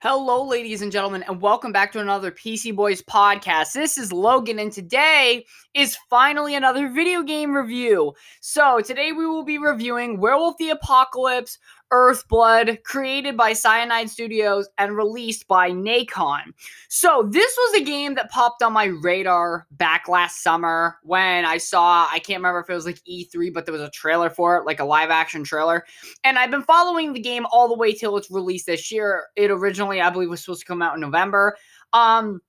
Hello, ladies and gentlemen, and welcome back to another PC Boys podcast. This is Logan, and today is finally another video game review. So, today we will be reviewing Werewolf the Apocalypse Earthblood, created by Cyanide Studios and released by Nacon. So, this was a game that popped on my radar back last summer when I saw, I can't remember if it was like E3, but there was a trailer for it, like a live action trailer. And I've been following the game all the way till it's released this year. It originally, I believe, was supposed to come out in November. Um,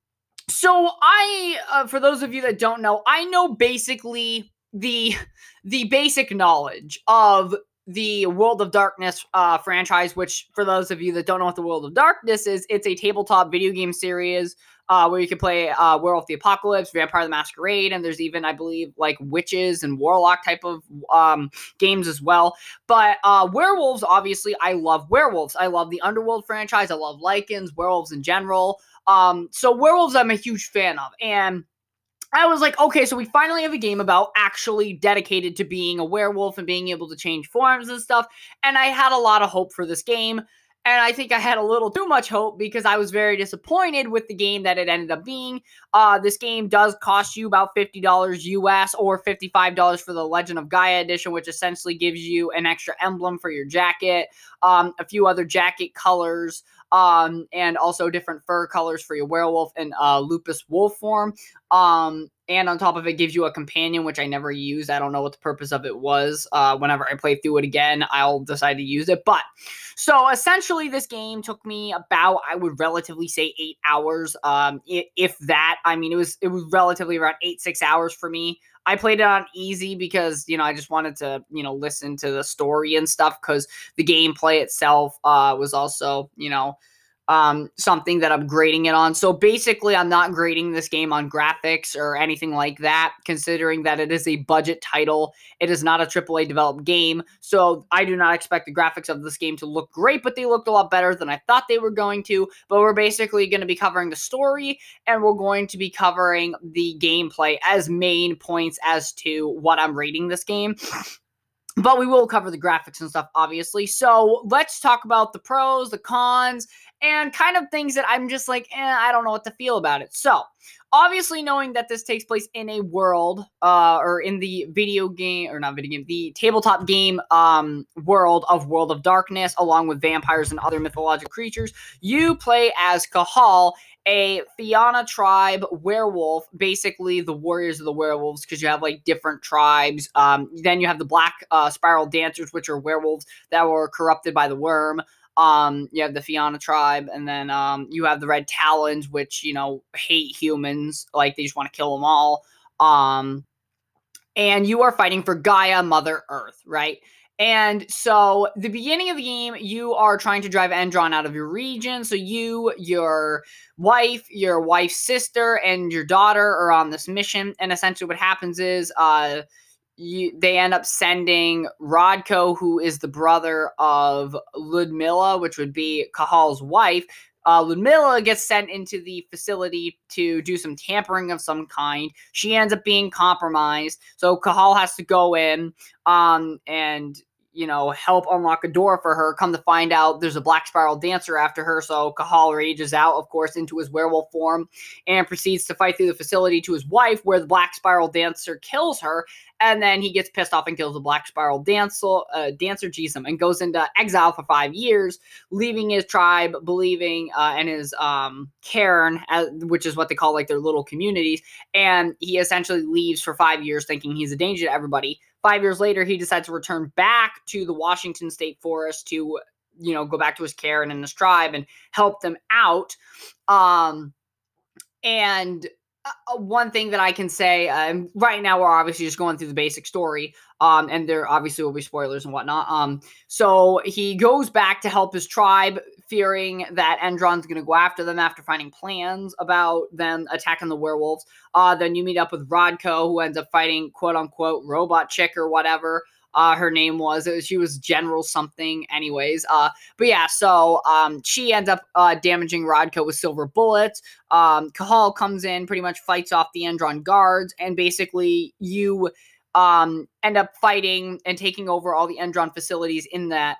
so I, uh, for those of you that don't know, I know basically the the basic knowledge of the World of Darkness uh, franchise, which for those of you that don't know what the World of Darkness is, it's a tabletop video game series uh, where you can play uh, Werewolf the Apocalypse, Vampire the Masquerade, and there's even, I believe, like witches and warlock type of um, games as well. But uh, werewolves, obviously, I love werewolves. I love the Underworld franchise. I love Lycans, werewolves in general. Um, so werewolves, I'm a huge fan of, and I was like, okay, so we finally have a game about actually dedicated to being a werewolf and being able to change forms and stuff. And I had a lot of hope for this game. And I think I had a little too much hope because I was very disappointed with the game that it ended up being. Uh, this game does cost you about $50 US or $55 for the Legend of Gaia edition, which essentially gives you an extra emblem for your jacket, um, a few other jacket colors, um, and also different fur colors for your werewolf and uh, lupus wolf form. Um, and on top of it, gives you a companion, which I never used. I don't know what the purpose of it was. Uh, whenever I play through it again, I'll decide to use it. But so essentially, this game took me about, I would relatively say, eight hours, um, if that. I mean, it was it was relatively around eight six hours for me. I played it on easy because you know I just wanted to you know listen to the story and stuff because the gameplay itself uh, was also you know um, something that I'm grading it on. So basically, I'm not grading this game on graphics or anything like that, considering that it is a budget title. It is not a AAA developed game. So I do not expect the graphics of this game to look great, but they looked a lot better than I thought they were going to. But we're basically going to be covering the story and we're going to be covering the gameplay as main points as to what I'm rating this game but we will cover the graphics and stuff obviously so let's talk about the pros the cons and kind of things that I'm just like, eh, I don't know what to feel about it. So, obviously, knowing that this takes place in a world, uh, or in the video game, or not video game, the tabletop game um, world of World of Darkness, along with vampires and other mythological creatures, you play as Cahal, a Fianna tribe werewolf, basically the warriors of the werewolves, because you have like different tribes. Um, then you have the black uh, spiral dancers, which are werewolves that were corrupted by the worm. Um, you have the Fianna tribe, and then um, you have the Red Talons, which you know hate humans, like they just want to kill them all. Um, and you are fighting for Gaia, Mother Earth, right? And so, the beginning of the game, you are trying to drive Endron out of your region. So, you, your wife, your wife's sister, and your daughter are on this mission. And essentially, what happens is, uh, you, they end up sending Rodko, who is the brother of Ludmilla, which would be Cahal's wife. Uh, Ludmilla gets sent into the facility to do some tampering of some kind. She ends up being compromised, so Cahal has to go in um, and you know, help unlock a door for her. Come to find out there's a black spiral dancer after her, so Cahal rages out, of course, into his werewolf form and proceeds to fight through the facility to his wife, where the black spiral dancer kills her. And then he gets pissed off and kills the black spiral dancer, uh, dancer Jism, and goes into exile for five years, leaving his tribe, believing, uh, and his um, cairn, which is what they call like their little communities. And he essentially leaves for five years, thinking he's a danger to everybody Five years later, he decides to return back to the Washington State Forest to, you know, go back to his cairn and his tribe and help them out. Um, and uh, one thing that I can say, um, right now we're obviously just going through the basic story, um, and there obviously will be spoilers and whatnot. Um, so he goes back to help his tribe, fearing that Endron's going to go after them after finding plans about them attacking the werewolves. Uh, then you meet up with Rodko, who ends up fighting quote unquote robot chick or whatever uh, her name was. was. She was General something, anyways. Uh, but yeah, so um, she ends up uh, damaging Rodko with silver bullets. Um, Cahal comes in, pretty much fights off the Endron guards, and basically you um, end up fighting and taking over all the Endron facilities in that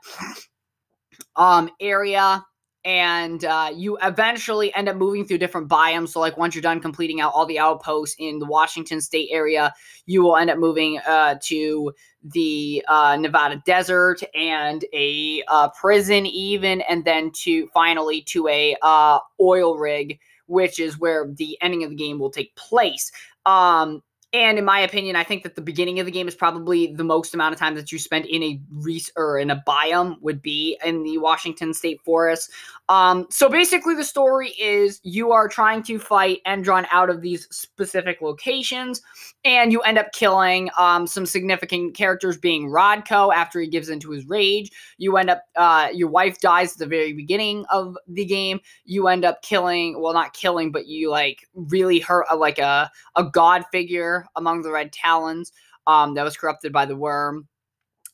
um, area and uh, you eventually end up moving through different biomes. So, like once you're done completing out all the outposts in the Washington State area, you will end up moving uh, to the uh, Nevada desert and a uh, prison, even, and then to finally to a uh, oil rig, which is where the ending of the game will take place. Um, and in my opinion, I think that the beginning of the game is probably the most amount of time that you spend in a res- or in a biome would be in the Washington State Forest. Um, so basically, the story is you are trying to fight Endron out of these specific locations, and you end up killing um, some significant characters, being Rodko after he gives into his rage. You end up uh, your wife dies at the very beginning of the game. You end up killing, well, not killing, but you like really hurt uh, like a a god figure among the Red Talons um, that was corrupted by the worm.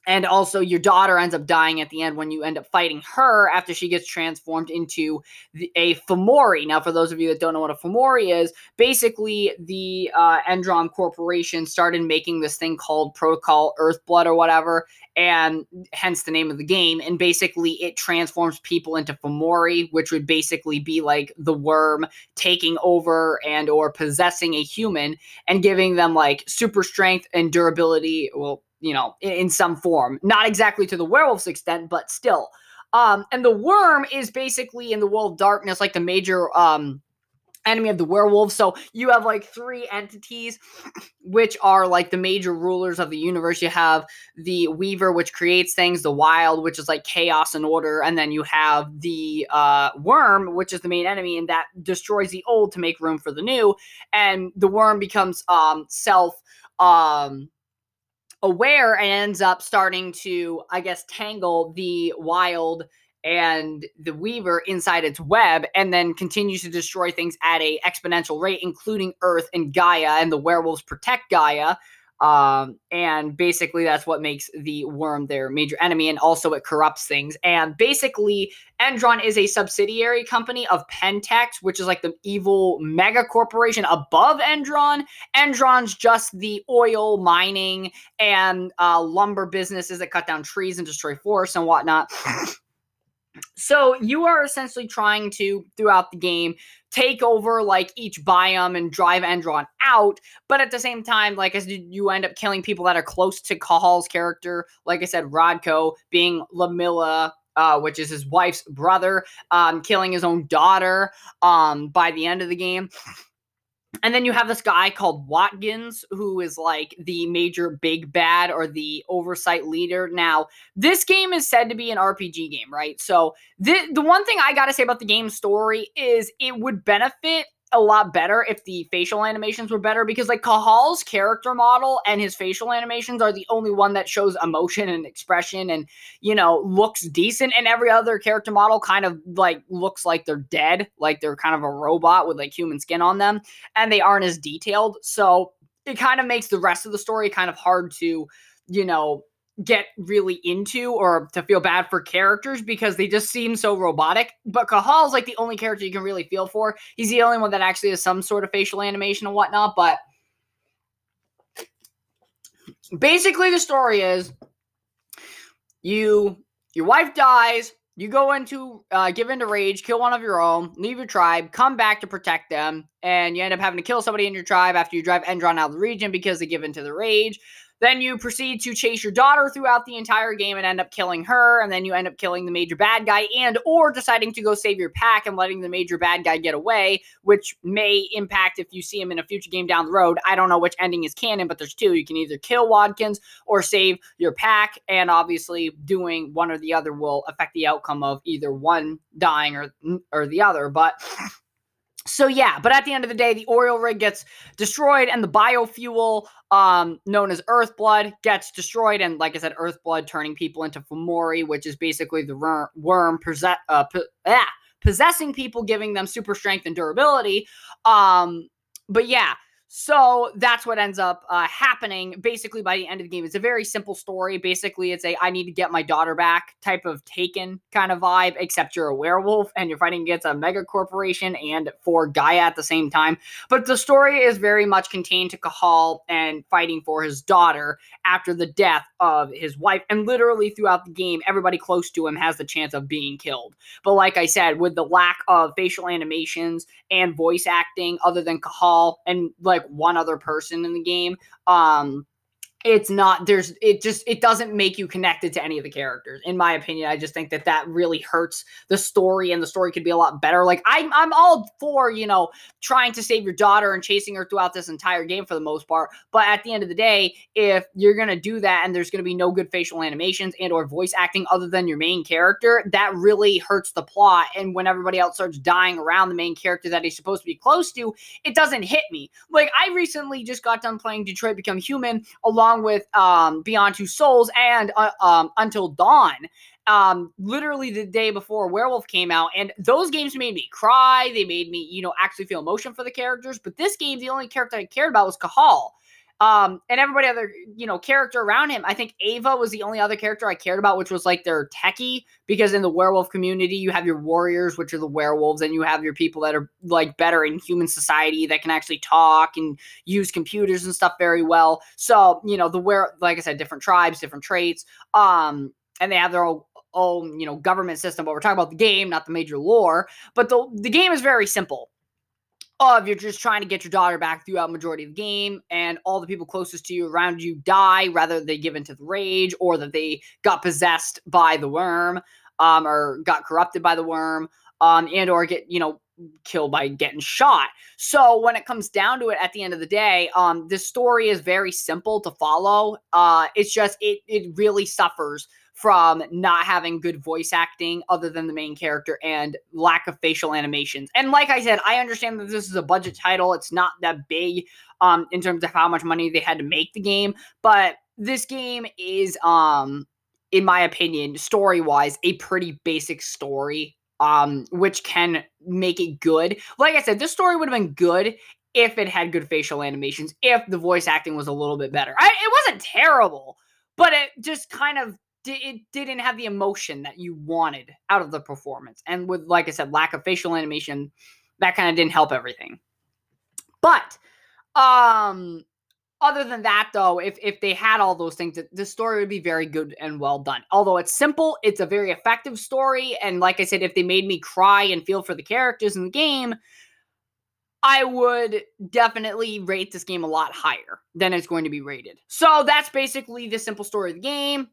And also, your daughter ends up dying at the end when you end up fighting her after she gets transformed into the, a Fomori. Now, for those of you that don't know what a Fomori is, basically the uh, Endron Corporation started making this thing called Protocol Earthblood or whatever, and hence the name of the game. And basically, it transforms people into Fomori, which would basically be like the worm taking over and or possessing a human and giving them like super strength and durability. Well, you know, in, in some form, not exactly to the werewolf's extent, but still. Um, and the worm is basically in the world of darkness, like the major um enemy of the werewolves. So you have like three entities, which are like the major rulers of the universe. You have the Weaver, which creates things, the Wild, which is like chaos and order, and then you have the uh, Worm, which is the main enemy, and that destroys the old to make room for the new. And the Worm becomes um, self. Um, aware and ends up starting to, I guess, tangle the wild and the weaver inside its web and then continues to destroy things at a exponential rate including earth and gaia and the werewolves protect gaia um, and basically that's what makes the worm their major enemy and also it corrupts things. And basically endron is a subsidiary company of pentex which is like the evil mega corporation above endron. Endron's just the oil mining and uh, lumber businesses that cut down trees and destroy forests and whatnot so you are essentially trying to throughout the game take over like each biome and drive Endron out, but at the same time, like as you end up killing people that are close to Cahal's character, like I said, Rodko being Lamilla uh, which is his wife's brother, um, killing his own daughter um, by the end of the game. And then you have this guy called Watkins, who is like the major big bad or the oversight leader. Now, this game is said to be an RPG game, right? So, the, the one thing I got to say about the game story is it would benefit a lot better if the facial animations were better because like Cahal's character model and his facial animations are the only one that shows emotion and expression and you know looks decent and every other character model kind of like looks like they're dead like they're kind of a robot with like human skin on them and they aren't as detailed. So it kind of makes the rest of the story kind of hard to you know get really into or to feel bad for characters because they just seem so robotic. But Cahal's like the only character you can really feel for. He's the only one that actually has some sort of facial animation and whatnot. But basically, the story is you your wife dies. You go into uh, give into rage, kill one of your own, leave your tribe, come back to protect them, and you end up having to kill somebody in your tribe after you drive Endron out of the region because they give into the rage. Then you proceed to chase your daughter throughout the entire game and end up killing her, and then you end up killing the major bad guy and or deciding to go save your pack and letting the major bad guy get away, which may impact if you see him in a future game down the road. I don't know which ending is canon, but there's two. You can either kill Watkins or save your pack, and obviously doing one or the other will affect the outcome of either one dying or or the other. But so yeah, but at the end of the day, the oil rig gets destroyed, and the biofuel, um, known as Earthblood, gets destroyed. And like I said, Earthblood turning people into Fomori, which is basically the worm, uh, ah, possessing people, giving them super strength and durability. Um, but yeah, So that's what ends up uh, happening basically by the end of the game. It's a very simple story. Basically, it's a I need to get my daughter back type of taken kind of vibe, except you're a werewolf and you're fighting against a mega corporation and for Gaia at the same time. But the story is very much contained to Cahal and fighting for his daughter after the death of his wife. And literally throughout the game, everybody close to him has the chance of being killed. But like I said, with the lack of facial animations and voice acting other than Cahal and like one other person in the game. Um, it's not there's it just it doesn't make you connected to any of the characters in my opinion. I just think that that really hurts the story and the story could be a lot better. Like i'm i'm all for you know trying to save your daughter and chasing her throughout this entire game for the most part but at the end of the day if you're going to do that and there's going to be no good facial animations and or voice acting other than your main character that really hurts the plot and when everybody else starts dying around the main character that he's supposed to be close to it doesn't hit me. Like i recently just got done playing detroit become human along along with um, Beyond Two Souls and uh, um, Until Dawn. Um, literally the day before Werewolf came out, and those games made me cry. They made me, you know, actually feel emotion for the characters. But this game, the only character I cared about was Cahal. Um, and everybody other, you know, character around him. I think Ava was the only other character I cared about, which was like their techie, because in the werewolf community, you have your warriors, which are the werewolves, and you have your people that are like better in human society that can actually talk and use computers and stuff very well. So, you know, the where like I said, different tribes, different traits. Um, and they have their own own, you know, government system, but we're talking about the game, not the major lore. But the the game is very simple of you're just trying to get your daughter back throughout majority of the game and all the people closest to you around you die rather they give into the rage or that they got possessed by the worm um, or got corrupted by the worm um, and or get you know killed by getting shot. So when it comes down to it at the end of the day um, this story is very simple to follow. Uh, it's just it, it really suffers from not having good voice acting other than the main character and lack of facial animations. And like I said, I understand that this is a budget title. It's not that big um in terms of how much money they had to make the game, but this game is um in my opinion, story-wise, a pretty basic story um which can make it good. Like I said, this story would have been good if it had good facial animations, if the voice acting was a little bit better. I, it wasn't terrible, but it just kind of it didn't have the emotion that you wanted out of the performance. And with, like I said, lack of facial animation, that kind of didn't help everything. But um other than that though if if they had all those things the story would be very good and well done although it's simple it's a very effective story and like i said if they made me cry and feel for the characters in the game i would definitely rate this game a lot higher than it's going to be rated so that's basically the simple story of the game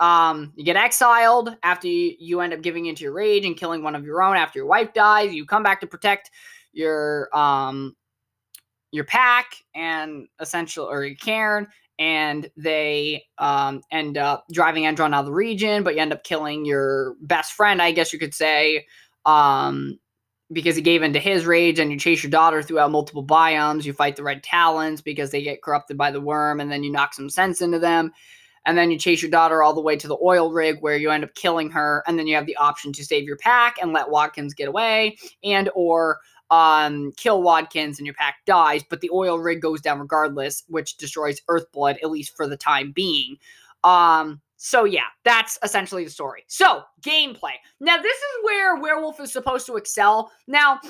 um, you get exiled after you, you end up giving into your rage and killing one of your own after your wife dies. You come back to protect your um your pack and essential or your cairn, and they um end up driving Endron out of the region, but you end up killing your best friend, I guess you could say. Um because he gave into his rage and you chase your daughter throughout multiple biomes. You fight the red talons because they get corrupted by the worm, and then you knock some sense into them and then you chase your daughter all the way to the oil rig where you end up killing her and then you have the option to save your pack and let watkins get away and or um, kill watkins and your pack dies but the oil rig goes down regardless which destroys earthblood at least for the time being um, so yeah, that's essentially the story. So, gameplay. Now, this is where Werewolf is supposed to excel. Now,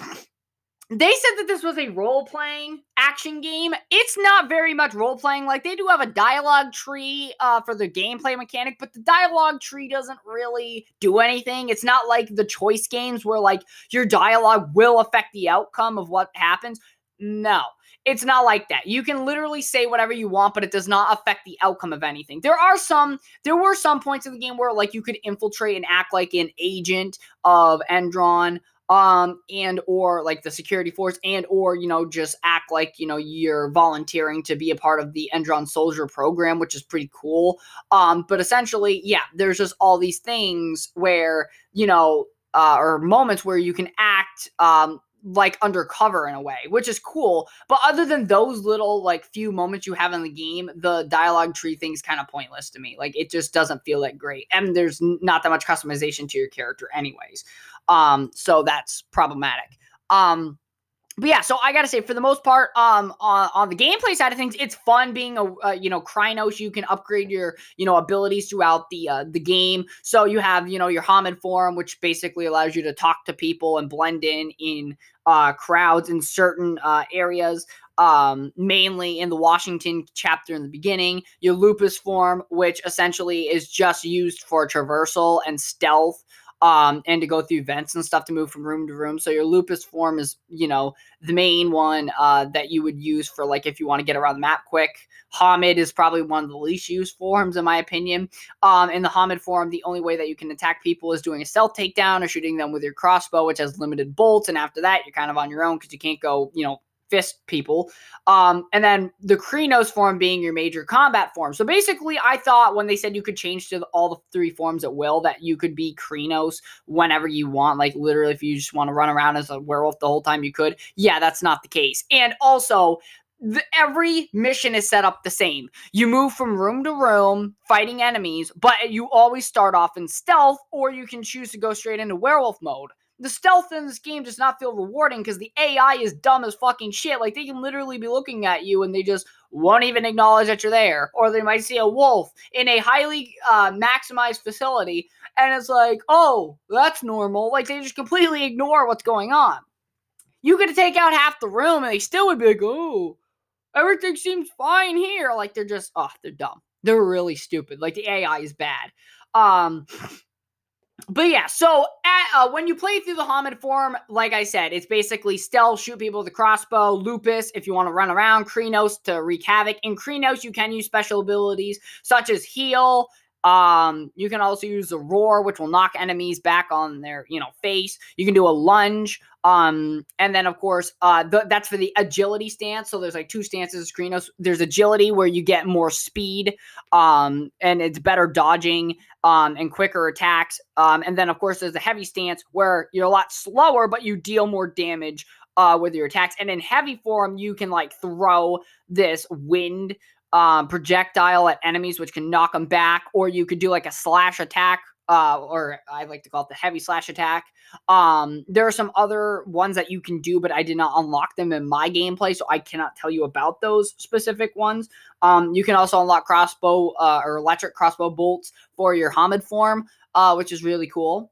they said that this was a role playing action game. It's not very much role playing. Like they do have a dialogue tree uh, for the gameplay mechanic, but the dialogue tree doesn't really do anything. It's not like the choice games where like your dialogue will affect the outcome of what happens. No, it's not like that. You can literally say whatever you want, but it does not affect the outcome of anything. There are some, there were some points in the game where like you could infiltrate and act like an agent of Endron um and or like the security force and or you know just act like you know you're volunteering to be a part of the Endron soldier program which is pretty cool um but essentially yeah there's just all these things where you know uh, or moments where you can act um like undercover in a way, which is cool. But other than those little like few moments you have in the game, the dialogue tree thing's kind of pointless to me. Like it just doesn't feel that great. And there's not that much customization to your character anyways. Um, so that's problematic. Um, but yeah, so I gotta say, for the most part, um, on, on the gameplay side of things, it's fun being a uh, you know Crinos. You can upgrade your you know abilities throughout the uh, the game. So you have you know your Homid form, which basically allows you to talk to people and blend in in uh, crowds in certain uh, areas. Um, mainly in the Washington chapter in the beginning, your Lupus form, which essentially is just used for traversal and stealth um, and to go through vents and stuff to move from room to room. So your lupus form is, you know, the main one uh, that you would use for like if you want to get around the map quick. Homid is probably one of the least used forms in my opinion. Um, in the Homid form, the only way that you can attack people is doing a stealth takedown or shooting them with your crossbow, which has limited bolts. And after that, you're kind of on your own because you can't go, you know, fist people. Um, and then the Crinos form being your major combat form. So basically, I thought when they said you could change to all the three forms at will, that you could be Crinos whenever you want. Like literally, if you just want to run around as a werewolf the whole time, you could. Yeah, that's not the case. And also, the, every mission is set up the same. You move from room to room fighting enemies, but you always start off in stealth, or you can choose to go straight into werewolf mode the stealth in this game does not feel rewarding because the AI is dumb as fucking shit. Like they can literally be looking at you and they just won't even acknowledge that you're there. Or they might see a wolf in a highly uh, maximized facility and it's like, oh, that's normal. Like they just completely ignore what's going on. You could take out half the room and they still would be like, oh, everything seems fine here. Like they're just, oh, they're dumb. They're really stupid. Like the AI is bad. Um, but yeah, so at, uh, when you play through the Homid form, like I said, it's basically stealth, shoot people with a crossbow, Lupus if you want to run around, Crinos to wreak havoc. In Crinos, you can use special abilities such as heal, um, you can also use the roar, which will knock enemies back on their, you know, face. You can do a lunge. Um, and then of course, uh, th- that's for the agility stance. So there's like two stances of Screenos. There's agility where you get more speed, um, and it's better dodging, um, and quicker attacks. Um, and then of course there's a heavy stance where you're a lot slower, but you deal more damage uh, with your attacks. And in heavy form, you can like throw this wind um, projectile at enemies, which can knock them back, or you could do like a slash attack, uh, or I like to call it the heavy slash attack. Um, there are some other ones that you can do, but I did not unlock them in my gameplay, so I cannot tell you about those specific ones. Um, you can also unlock crossbow uh, or electric crossbow bolts for your Homid form, uh, which is really cool.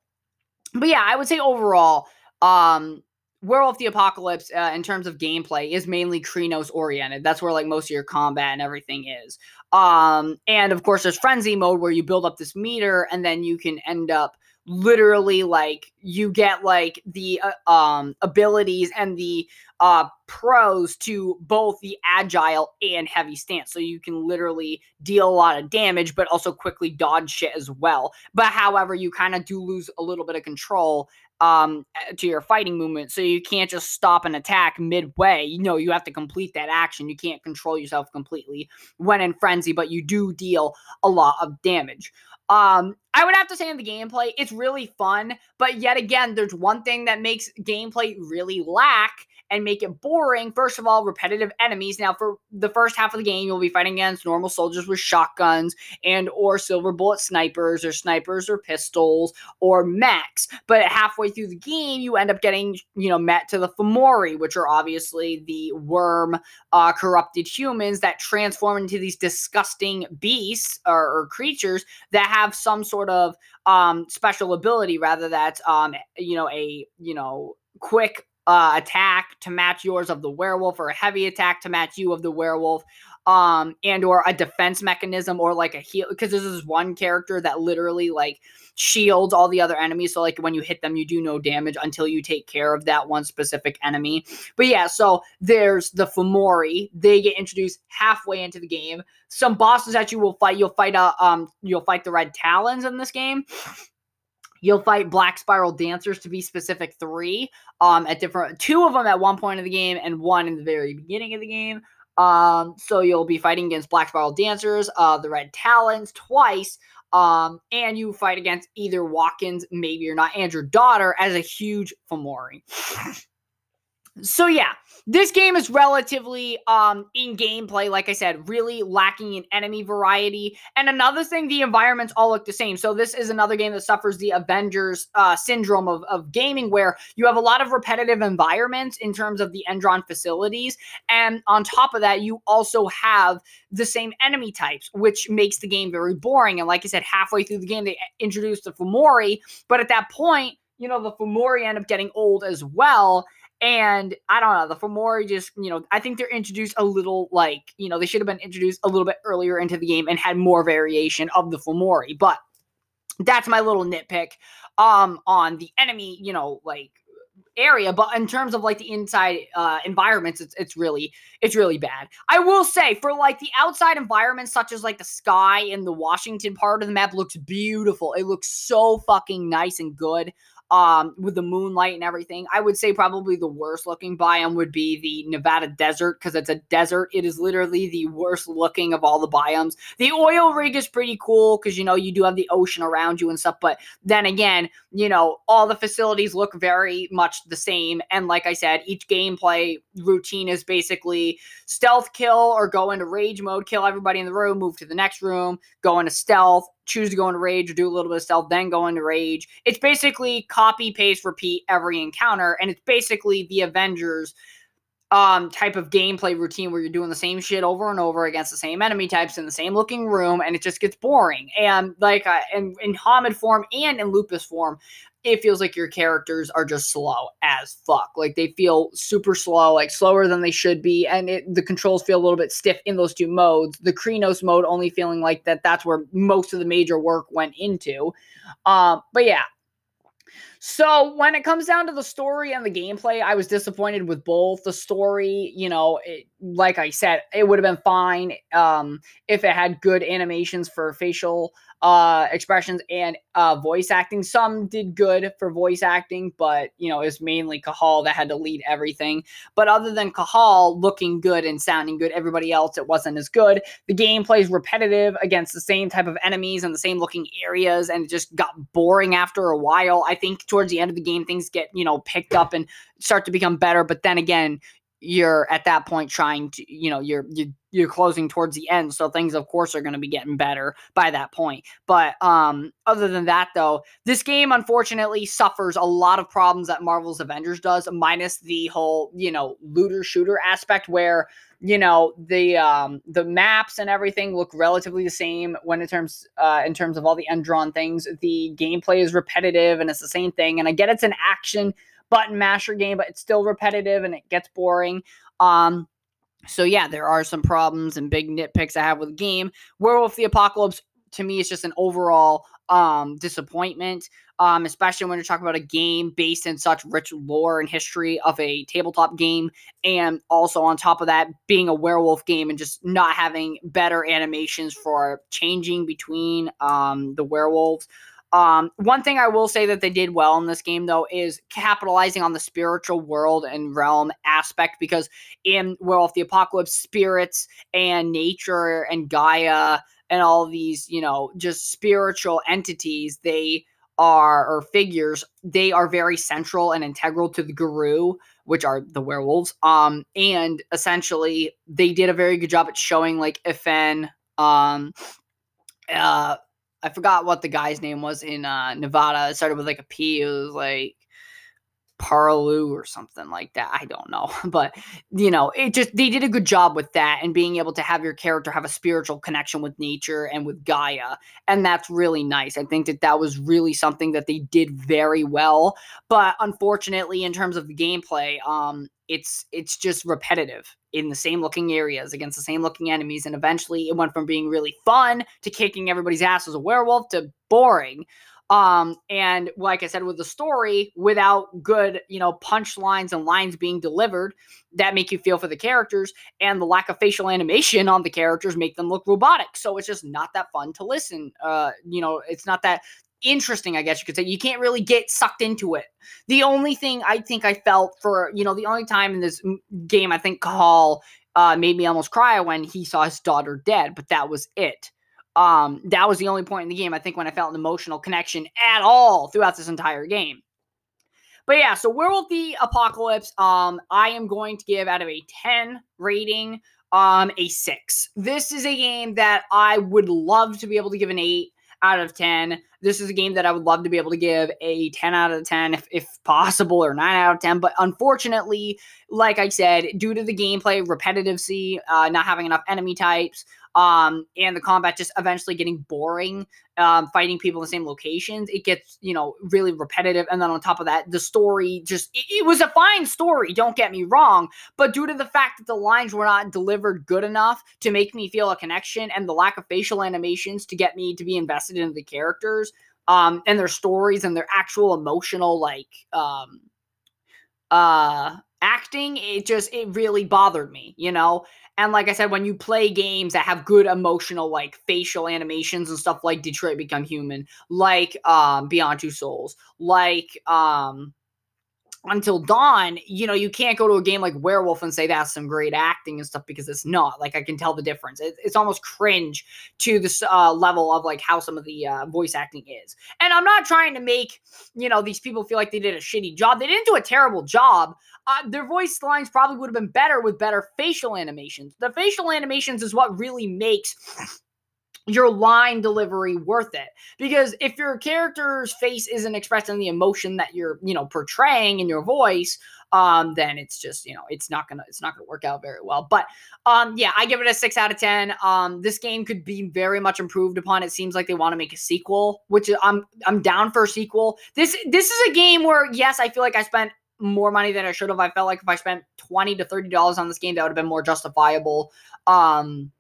But yeah, I would say overall, um, Werewolf the Apocalypse, uh, in terms of gameplay, is mainly Crinos oriented. That's where like most of your combat and everything is. Um, and of course, there's Frenzy mode where you build up this meter, and then you can end up literally like you get like the uh, um abilities and the uh pros to both the agile and heavy stance so you can literally deal a lot of damage but also quickly dodge shit as well but however you kind of do lose a little bit of control um, to your fighting movement. So you can't just stop an attack midway. You know, you have to complete that action. You can't control yourself completely when in frenzy, but you do deal a lot of damage. Um, I would have to say in the gameplay, it's really fun, but yet again, there's one thing that makes gameplay really lack, and make it boring. First of all, repetitive enemies. Now, for the first half of the game, you'll be fighting against normal soldiers with shotguns and or silver bullet snipers or snipers or pistols or mechs. But halfway through the game, you end up getting, you know, met to the Fomori, which are obviously the worm uh, corrupted humans that transform into these disgusting beasts or, or creatures that have some sort of um, special ability rather that's um, you know a you know quick uh, attack to match yours of the werewolf or a heavy attack to match you of the werewolf um and or a defense mechanism or like a heal because this is one character that literally like shields all the other enemies so like when you hit them you do no damage until you take care of that one specific enemy. But yeah so there's the Fomori they get introduced halfway into the game. Some bosses that you will fight you'll fight uh, um you'll fight the red talons in this game You'll fight Black Spiral Dancers to be specific three um, at different two of them at one point of the game and one in the very beginning of the game. Um, so you'll be fighting against Black Spiral Dancers, uh, the Red Talons twice, um, and you fight against either Watkins, maybe or not, and your daughter as a huge Fomori. So yeah, this game is relatively um in gameplay like i said really lacking in enemy variety. And another thing the environments all look the same. So this is another game that suffers the avengers uh, syndrome of, of gaming where you have a lot of repetitive environments in terms of the endron facilities. And on top of that you also have the same enemy types which makes the game very boring. And like i said halfway through the game they introduced the fomori. But at that point you know the fomori end up getting old as well and I don't know, the Fomori just, you know, I think they're introduced a little like, you know, they should have been introduced a little bit earlier into the game and had more variation of the Fomori. But that's my little nitpick um on the enemy, you know, like area but in terms of like the inside uh environments it's it's really it's really bad i will say for like the outside environments such as like the sky and the washington part of the map looks beautiful it looks so fucking nice and good um, with the moonlight and everything. I would say probably the worst looking biome would be the Nevada desert because it's a desert. It is literally the worst looking of all the biomes. The oil rig is pretty cool because you know you do have the ocean around you and stuff, but then again, you know, all the facilities look very much the same. And like I said, each gameplay routine is basically stealth kill or go into rage mode, kill everybody in the room, move to the next room, go into stealth, choose to go into rage or do a little bit of stealth, then go into rage. It's basically copy, paste, repeat every encounter, and it's basically the Avengers um type of gameplay routine where you're doing the same shit over and over against the same enemy types in the same looking room and it just gets boring and like uh, in, in Homid form and in lupus form it feels like your characters are just slow as fuck. Like they feel super slow, like slower than they should be, and it, the controls feel a little bit stiff in those two modes. The Crinos mode only feeling like that that's where most of the major work went into. Um, but yeah. So when it comes down to the story and the gameplay, I was disappointed with both. The story, you know, it, like I said, it would have been fine um, if it had good animations for facial uh, expressions and uh, voice acting. Some did good for voice acting, but you know, it's mainly Cahal that had to lead everything. But other than Cahal looking good and sounding good, everybody else it wasn't as good. The gameplay is repetitive against the same type of enemies and the same looking areas, and it just got boring after a while. I think towards the end of the game, things get you know picked up and start to become better. But then again, you're at that point trying to you know you're you're, closing towards the end. So things of course are going to be getting better by that point. But um other than that though this game unfortunately suffers a lot of problems that marvel's avengers does minus the whole you know looter shooter aspect where you know the um the maps and everything look relatively the same when in terms uh in terms of all the Endron things. The gameplay is repetitive and it's the same thing. And i get it's an action button masher game, but it's still repetitive and it gets boring. Um, so yeah, there are some problems and big nitpicks I have with the game. Werewolf the Apocalypse to me is just an overall um, disappointment, um, especially when you're talking about a game based in such rich lore and history of a tabletop game, and also on top of that, being a werewolf game and just not having better animations for changing between um, the werewolves. Um, one thing I will say that they did well in this game, though, is capitalizing on the spiritual world and realm aspect because in Werewolf the Apocalypse, spirits and nature and Gaia and all these, you know, just spiritual entities, they are, or figures, they are very central and integral to the Garou, which are the werewolves. Um, and essentially, they did a very good job at showing, like, Ifen, um, uh, I forgot what the guy's name was in uh, Nevada. It started with like a P. It was like Parlu or something like that. I don't know. But, you know, it just, they did a good job with that and being able to have your character have a spiritual connection with nature and with Gaia. And that's really nice. I think that that was really something that they did very well. But unfortunately, in terms of the gameplay, um, it's it's just repetitive in the same looking areas against the same looking enemies and eventually it went from being really fun to kicking everybody's ass as a werewolf to boring um and like i said with the story without good you know punchlines and lines being delivered that make you feel for the characters and the lack of facial animation on the characters make them look robotic so it's just not that fun to listen uh you know it's not that interesting, I guess you could say. You can't really get sucked into it. The only thing I think I felt for, you know, the only time in this game I think Cahal uh, made me almost cry when he saw his daughter dead, but that was it. Um, that was the only point in the game I think when I felt an emotional connection at all throughout this entire game. But yeah, so Werewolf the Apocalypse, um, I am going to give out of a 10 rating, um, a six. This is a game that I would love to be able to give an eight out of 10. This is a game that I would love to be able to give a 10 out of 10 if, if possible or 9 out of 10. But unfortunately, like I said, due to the gameplay repetitivity, uh, not having enough enemy types, um, and the combat just eventually getting boring, um, fighting people in the same locations, it gets, you know, really repetitive. And then on top of that, the story just, it, it was a fine story, don't get me wrong. But due to the fact that the lines were not delivered good enough to make me feel a connection and the lack of facial animations to get me to be invested in the characters, um, and their stories and their actual emotional, like, um, uh, acting, it just, it really bothered me, you know? And like I said, when you play games that have good emotional, like facial animations and stuff like Detroit Become Human, like um, Beyond Two Souls, like um, until dawn, you know, you can't go to a game like Werewolf and say that's some great acting and stuff because it's not. Like I can tell the difference. It, it's almost cringe to this uh, level of like how some of the uh, voice acting is. And I'm not trying to make you know these people feel like they did a shitty job. They didn't do a terrible job. Uh, their voice lines probably would have been better with better facial animations. The facial animations is what really makes your line delivery worth it. Because if your character's face isn't expressing the emotion that you're you know portraying in your voice um then it's just you know it's not gonna it's not gonna work out very well. But um yeah i give it a six out of ten. Um this game could be very much improved upon. It seems like they want to make a sequel which i'm i'm down for a sequel. This this is a game where yes i feel like i spent more money than i should have. I felt like if i spent 20 to 30 dollars on this game that would have been more justifiable. Um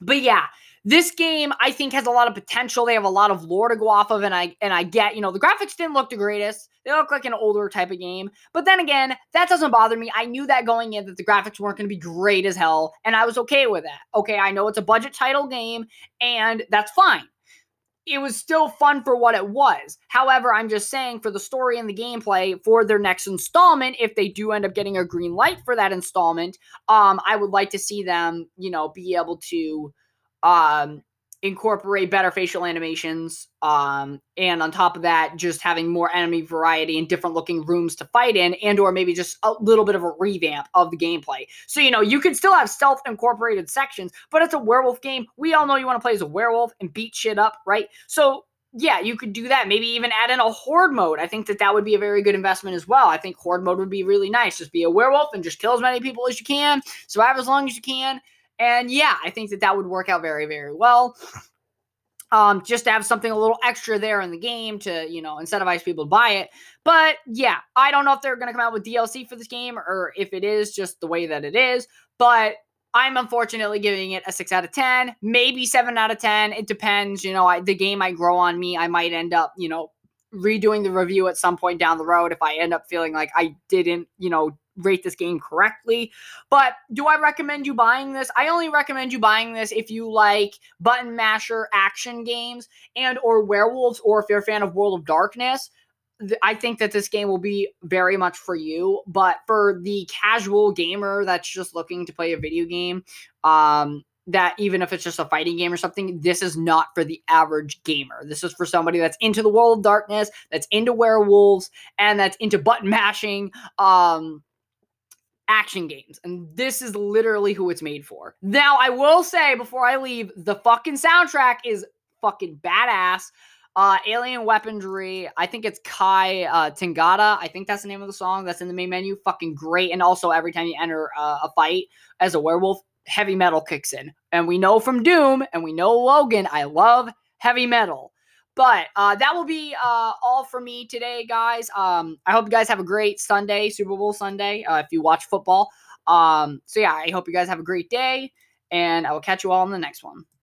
but yeah this game, I think, has a lot of potential. They have a lot of lore to go off of, and I and I get, you know, the graphics didn't look the greatest. They look like an older type of game. But then again, that doesn't bother me. I knew that going in that the graphics weren't going to be great as hell, and I was okay with that. Okay, I know it's a budget title game, and that's fine. It was still fun for what it was. However, I'm just saying for the story and the gameplay for their next installment, if they do end up getting a green light for that installment, um, I would like to see them, you know, be able to um, incorporate better facial animations um, and on top of that just having more enemy variety and different looking rooms to fight in and or maybe just a little bit of a revamp of the gameplay so you know you can still have stealth incorporated sections but it's a werewolf game we all know you want to play as a werewolf and beat shit up right so yeah, you could do that. Maybe even add in a horde mode. I think that that would be a very good investment as well. I think horde mode would be really nice. Just be a werewolf and just kill as many people as you can, survive as long as you can, and yeah, I think that that would work out very, very well. Um, just to have something a little extra there in the game to, you know, incentivize people to buy it. But yeah, I don't know if they're going to come out with DLC for this game or if it is just the way that it is. But I'm unfortunately giving it a 6 out of 10, maybe 7 out of 10. It depends. You know, I, the game might grow on me. I might end up, you know, redoing the review at some point down the road if I end up feeling like I didn't, you know, rate this game correctly. But do I recommend you buying this? I only recommend you buying this if you like button masher action games and or werewolves or if you're a fan of World of Darkness. I think that this game will be very much for you, but for the casual gamer that's just looking to play a video game, um, that even if it's just a fighting game or something, this is not for the average gamer. This is for somebody that's into the world of darkness, that's into werewolves, and that's into button mashing. Um, action games. And this is literally who it's made for. Now, I will say before I leave, the fucking soundtrack is fucking badass. Uh, Alien Weaponry, I think it's Kai uh, Tangata. I think that's the name of the song that's in the main menu. Fucking great. And also, every time you enter uh, a fight as a werewolf, heavy metal kicks in. And we know from Doom and we know Logan, I love heavy metal. But uh, that will be uh, all for me today, guys. Um, I hope you guys have a great Sunday, Super Bowl Sunday, uh, if you watch football. Um, so, yeah, I hope you guys have a great day, and I will catch you all in the next one.